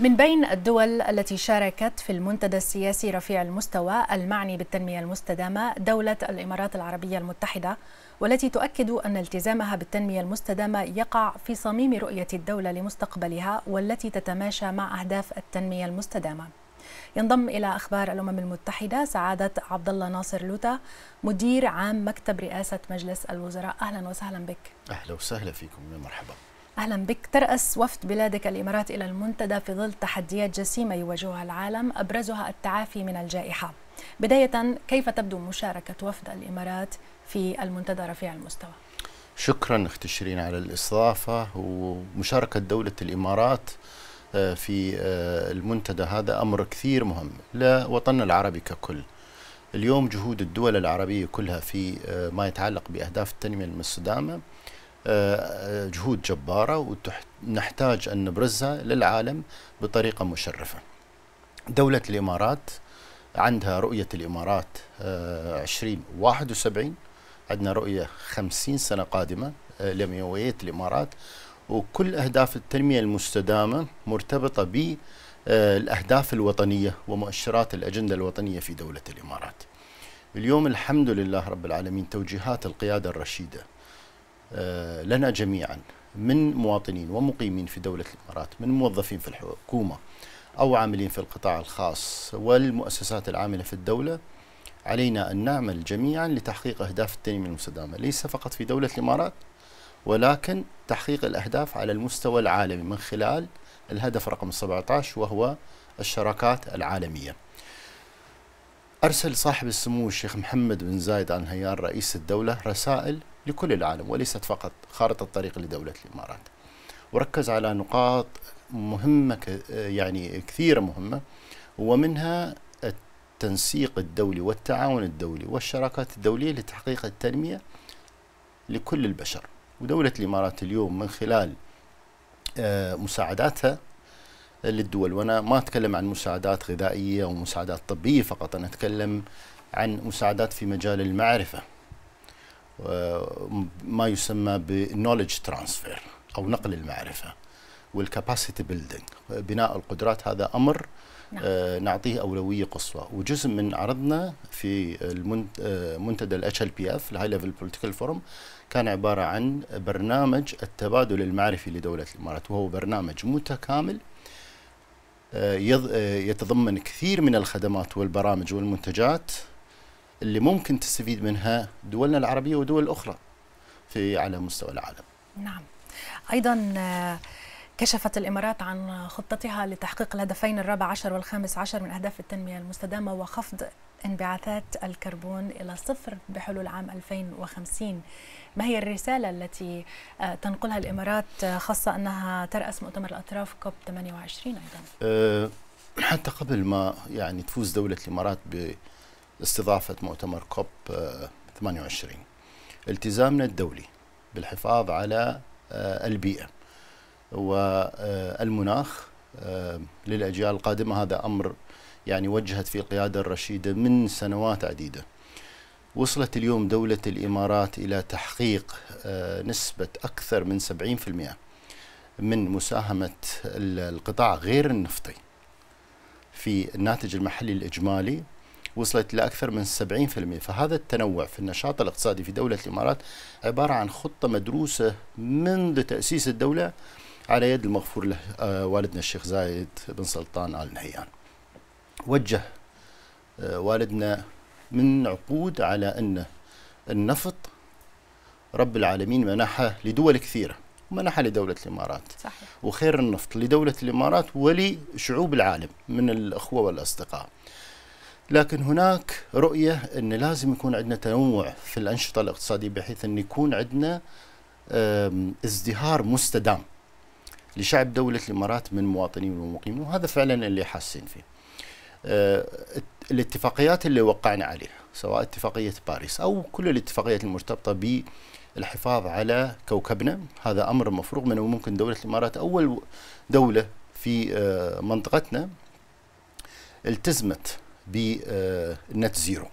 من بين الدول التي شاركت في المنتدى السياسي رفيع المستوى المعني بالتنمية المستدامة دولة الإمارات العربية المتحدة والتي تؤكد أن التزامها بالتنمية المستدامة يقع في صميم رؤية الدولة لمستقبلها والتي تتماشى مع أهداف التنمية المستدامة. ينضم إلى أخبار الأمم المتحدة سعادة عبد الله ناصر لوتا مدير عام مكتب رئاسة مجلس الوزراء أهلا وسهلا بك. أهلا وسهلا فيكم مرحبا. أهلا بك ترأس وفد بلادك الإمارات إلى المنتدى في ظل تحديات جسيمة يواجهها العالم أبرزها التعافي من الجائحة. بداية كيف تبدو مشاركة وفد الإمارات في المنتدى رفيع المستوى؟ شكرا اخت شيرين على الاستضافه ومشاركة دولة الإمارات آه، في آه، المنتدى هذا أمر كثير مهم لوطننا العربي ككل. اليوم جهود الدول العربية كلها في آه، ما يتعلق بأهداف التنمية المستدامة جهود جبارة ونحتاج أن نبرزها للعالم بطريقة مشرفة. دولة الإمارات عندها رؤية الإمارات 2071 آه، عندنا رؤية 50 سنة قادمة آه، لمئوية الإمارات. وكل أهداف التنمية المستدامة مرتبطة بالأهداف الوطنية ومؤشرات الأجندة الوطنية في دولة الإمارات. اليوم الحمد لله رب العالمين توجيهات القيادة الرشيدة آه، لنا جميعا من مواطنين ومقيمين في دولة الإمارات من موظفين في الحكومة أو عاملين في القطاع الخاص والمؤسسات العاملة في الدولة علينا أن نعمل جميعا لتحقيق أهداف التنمية المستدامة. ليس فقط في دولة الإمارات ولكن تحقيق الأهداف على المستوى العالمي من خلال الهدف رقم 17 وهو الشراكات العالمية. أرسل صاحب السمو الشيخ محمد بن زايد آل نهيان رئيس الدولة رسائل لكل العالم وليست فقط خارطة الطريق لدولة الإمارات. وركز على نقاط مهمة يعني كثيرة مهمة ومنها التنسيق الدولي والتعاون الدولي والشراكات الدولية لتحقيق التنمية لكل البشر. ودولة الإمارات اليوم من خلال آه، مساعداتها للدول وأنا ما أتكلم عن مساعدات غذائية ومساعدات طبية فقط أنا أتكلم عن مساعدات في مجال المعرفة. ما يسمى بال knowledge transfer أو نقل المعرفة وال capacity building بناء القدرات هذا أمر نعم. آه نعطيه أولوية قصوى. وجزء من عرضنا في منتدى ال HLPF ال high level political forum كان عبارة عن برنامج التبادل المعرفي لدولة الإمارات. وهو برنامج متكامل آه يتضمن كثير من الخدمات والبرامج والمنتجات. اللي ممكن تستفيد منها دولنا العربية ودول أخرى في على مستوى العالم. نعم. أيضا آه، كشفت الإمارات عن خطتها لتحقيق الهدفين الرابع عشر والخامس عشر من أهداف التنمية المستدامة وخفض انبعاثات الكربون إلى صفر بحلول عام 2050 ما هي الرسالة التي آه، تنقلها الإمارات آه، خاصة أنها ترأس مؤتمر الأطراف كوب 28 أيضا؟ حتى قبل ما يعني تفوز دولة الإمارات استضافة مؤتمر كوب 28 التزامنا الدولي بالحفاظ على آه، البيئة والمناخ آه، للأجيال القادمة. هذا أمر يعني وجهت فيه القيادة الرشيدة من سنوات عديدة. وصلت اليوم دولة الإمارات إلى تحقيق آه، نسبة أكثر من 70% من مساهمة القطاع غير النفطي في الناتج المحلي الإجمالي وصلت لأكثر من 70% فهذا التنوع في النشاط الاقتصادي في دولة الإمارات عبارة عن خطة مدروسة منذ تأسيس الدولة على يد المغفور له آه، والدنا الشيخ زايد بن سلطان آل نهيان. وجه آه، والدنا من عقود على أن النفط رب العالمين منحه لدول كثيرة ومنحه لدولة الإمارات. صحيح. وخير النفط لدولة الإمارات ولشعوب العالم من الأخوة والأصدقاء. لكن هناك رؤية أن لازم يكون عندنا تنوع في الأنشطة الاقتصادية بحيث أن يكون عندنا ازدهار مستدام لشعب دولة الإمارات من مواطنين ومقيمين وهذا فعلا اللي حاسين فيه. أه، الاتفاقيات اللي وقعنا عليها سواء اتفاقية باريس أو كل الاتفاقيات المرتبطة بالحفاظ على كوكبنا هذا أمر مفروغ منه وممكن دولة الإمارات أول دولة في أه، منطقتنا التزمت ب net zero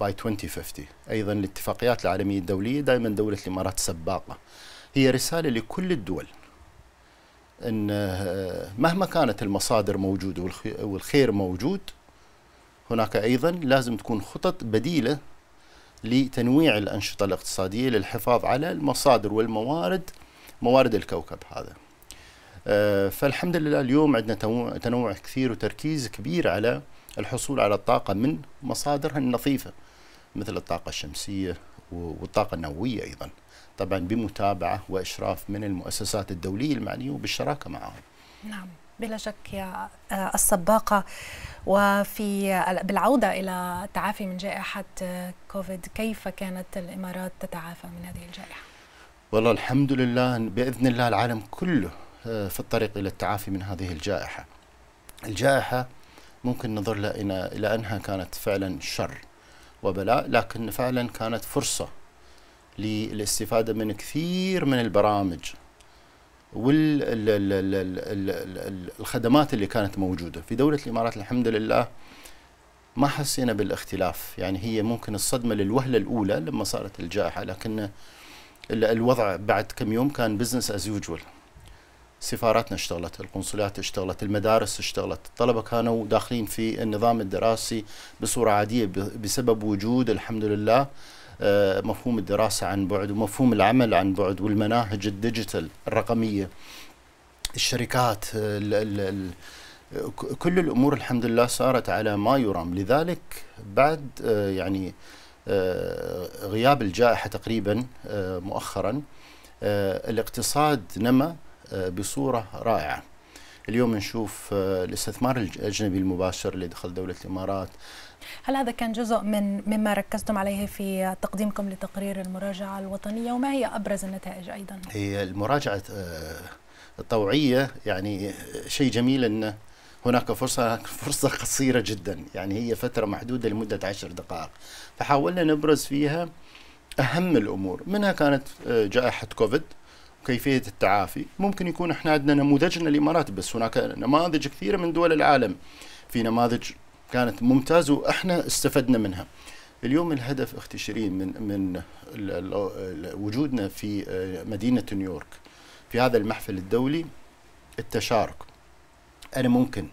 by 2050 أيضا الاتفاقيات العالمية الدولية دائما دولة الإمارات سباقة هي رسالة لكل الدول إن مهما كانت المصادر موجودة والخير موجود هناك أيضا لازم تكون خطط بديلة لتنويع الأنشطة الاقتصادية للحفاظ على المصادر والموارد موارد الكوكب هذا. فالحمد لله اليوم عندنا تنوع كثير وتركيز كبير على الحصول على الطاقة من مصادرها النظيفة مثل الطاقة الشمسية والطاقة النووية أيضا. طبعا بمتابعة وإشراف من المؤسسات الدولية المعنية وبالشراكة معهم. نعم بلا شك يا السباقة وفي بالعودة إلى التعافي من جائحة كوفيد كيف كانت الإمارات تتعافى من هذه الجائحة؟ والله الحمد لله بإذن الله العالم كله في الطريق إلى التعافي من هذه الجائحة. الجائحة ممكن ننظر لها إلى أنها كانت فعلا شر وبلاء لكن فعلا كانت فرصة للاستفادة من كثير من البرامج والخدمات اللي كانت موجودة. في دولة الإمارات الحمد لله ما حسينا بالاختلاف. يعني هي ممكن الصدمة للوهلة الأولى لما صارت الجائحة لكن الوضع بعد كم يوم كان business as usual سفاراتنا اشتغلت القنصليات اشتغلت المدارس اشتغلت الطلبة كانوا داخلين في النظام الدراسي بصورة عادية بسبب وجود الحمد لله مفهوم الدراسة عن بعد ومفهوم العمل عن بعد والمناهج ال digital الرقمية. الشركات ال ال ال كل الأمور الحمد لله صارت على ما يرام. لذلك بعد يعني غياب الجائحة تقريبا مؤخرا الاقتصاد نمى بصورة رائعة. اليوم نشوف الاستثمار الأجنبي المباشر اللي دخل دولة الإمارات. هل هذا كان جزء من مما ركزتم عليه في تقديمكم لتقرير المراجعة الوطنية وما هي أبرز النتائج أيضا؟ هي المراجعة الطوعية يعني شيء جميل أن هناك فرصة فرصة قصيرة جدا. يعني هي فترة محدودة لمدة عشر دقائق. فحاولنا نبرز فيها أهم الأمور. منها كانت جائحة كوفيد. وكيفية التعافي. ممكن يكون إحنا عندنا نموذجنا الإمارات بس هناك نماذج كثيرة من دول العالم. في نماذج كانت ممتازة وإحنا استفدنا منها. اليوم الهدف أختي شيرين من من وجودنا في مدينة نيويورك في هذا المحفل الدولي التشارك. أنا ممكن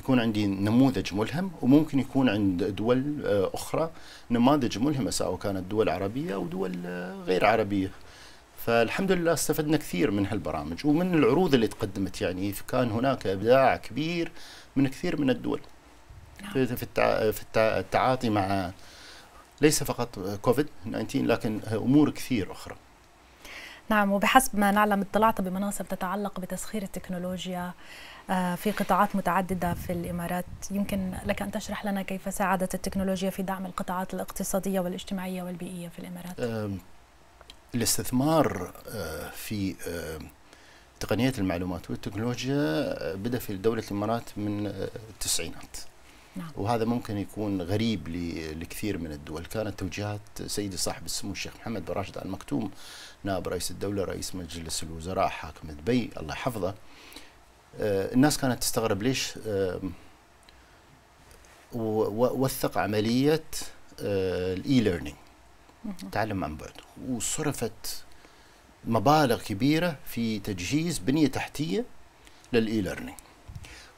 يكون عندي نموذج ملهم وممكن يكون عند دول أخرى نماذج ملهمة سواء كانت دول عربية أو دول غير عربية. فالحمد لله استفدنا كثير من هالبرامج ومن العروض اللي تقدمت. يعني كان هناك إبداع كبير من كثير من الدول في في في التعاطي مع ليس فقط كوفيد 19 لكن أمور كثير أخرى. نعم وبحسب ما نعلم اطلعت بمناصب تتعلق بتسخير التكنولوجيا في قطاعات متعددة في الإمارات. يمكن لك أن تشرح لنا كيف ساعدت التكنولوجيا في دعم القطاعات الاقتصادية والاجتماعية والبيئية في الإمارات؟ الاستثمار في تقنية المعلومات والتكنولوجيا بدأ في دولة الإمارات من التسعينات. نعم. وهذا ممكن يكون غريب لكثير من الدول. كانت توجيهات سيدي صاحب السمو الشيخ محمد بن راشد ال مكتوم نائب رئيس الدولة رئيس مجلس الوزراء حاكم دبي الله يحفظه. الناس كانت تستغرب ليش وثق عملية ال e-learning تعلم عن بعد. وصرفت مبالغ كبيرة في تجهيز بنية تحتية لل e-learning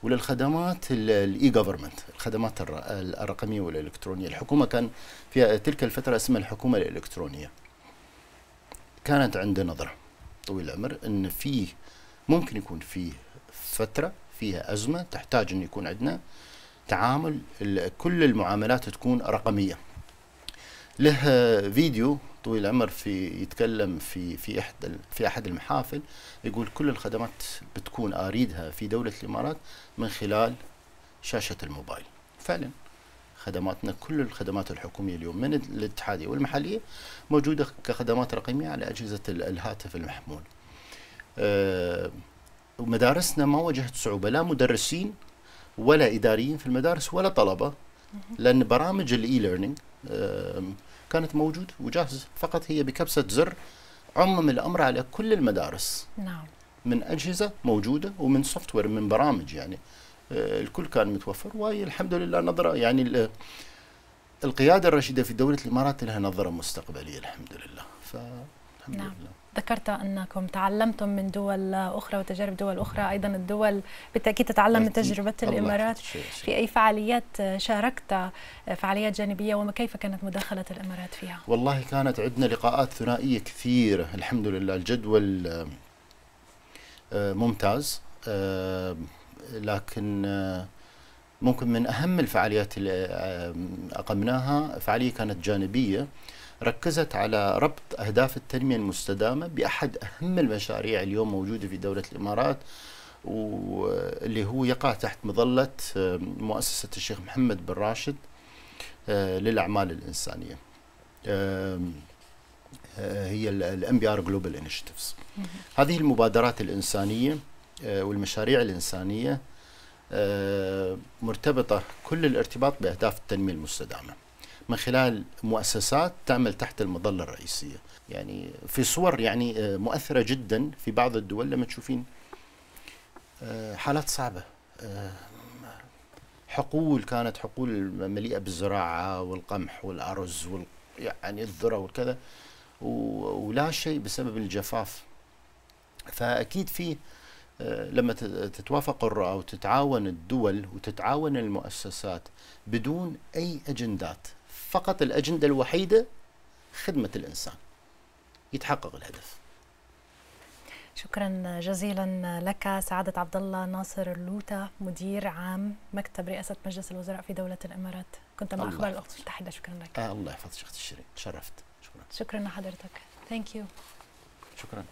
وللخدمات ال e-government الخدمات الرقمية والإلكترونية. الحكومة كان في تلك الفترة اسمها الحكومة الإلكترونية. كانت عندنا نظرة طويل العمر إن في ممكن يكون في فترة فيها أزمة تحتاج إن يكون عندنا تعامل كل المعاملات تكون رقمية. له فيديو طويل العمر في يتكلم في في احد في أحد المحافل يقول كل الخدمات بتكون أريدها في دولة الإمارات من خلال شاشة الموبايل فعلا خدماتنا كل الخدمات الحكومية اليوم من الاتحادية والمحلية موجودة كخدمات رقمية على أجهزة الهاتف المحمول. أه ومدارسنا ما واجهت صعوبة لا مدرسين ولا إداريين في المدارس ولا طلبة لأن برامج ال e-learning أه كانت موجود وجاهز فقط هي بكبسة زر عمم الأمر على كل المدارس. نعم. من أجهزة موجودة ومن سوفت وير من برامج يعني. آه الكل كان متوفر. وهي الحمد لله نظرة يعني القيادة الرشيدة في دولة الإمارات لها نظرة مستقبلية الحمد لله. فالحمد نعم. لله. ذكرت أنكم تعلمتم من دول أخرى وتجارب دول أخرى. أيضا الدول بالتأكيد تتعلم من تجربة الإمارات. في أي فعاليات شاركت فعاليات جانبية وكيف كانت مداخلة الإمارات فيها؟ والله كانت عندنا لقاءات ثنائية كثيرة الحمد لله. الجدول آه، ممتاز. آه، لكن آه، ممكن من أهم الفعاليات اللي أقمناها فعالية كانت جانبية. ركزت على ربط أهداف التنمية المستدامة بأحد أهم المشاريع اليوم موجودة في دولة الإمارات واللي هو يقع تحت مظلة مؤسسة الشيخ محمد بن راشد للأعمال الإنسانية. هي ال MBR Global Initiatives هذه المبادرات الإنسانية والمشاريع الإنسانية مرتبطة كل الارتباط بأهداف التنمية المستدامة. من خلال مؤسسات تعمل تحت المظلة الرئيسية. يعني في صور يعني مؤثرة جدا في بعض الدول لما تشوفين حالات صعبة. حقول كانت حقول مليئة بالزراعة والقمح والأرز وال يعني الذرة والكذا ولا شيء بسبب الجفاف. فأكيد في آه، لما تتوافق الرؤى وتتعاون الدول وتتعاون المؤسسات بدون أي أجندات فقط الأجندة الوحيدة خدمة الإنسان. يتحقق الهدف. شكرا جزيلا لك سعادة عبد الله ناصر لوتاه مدير عام مكتب رئاسة مجلس الوزراء في دولة الإمارات. كنت مع أخبار الأمم المتحدة. شكرا لك. آه الله يحفظك أختي شيرين تشرفت. شكرا. شكرا لحضرتك thank you شكرا.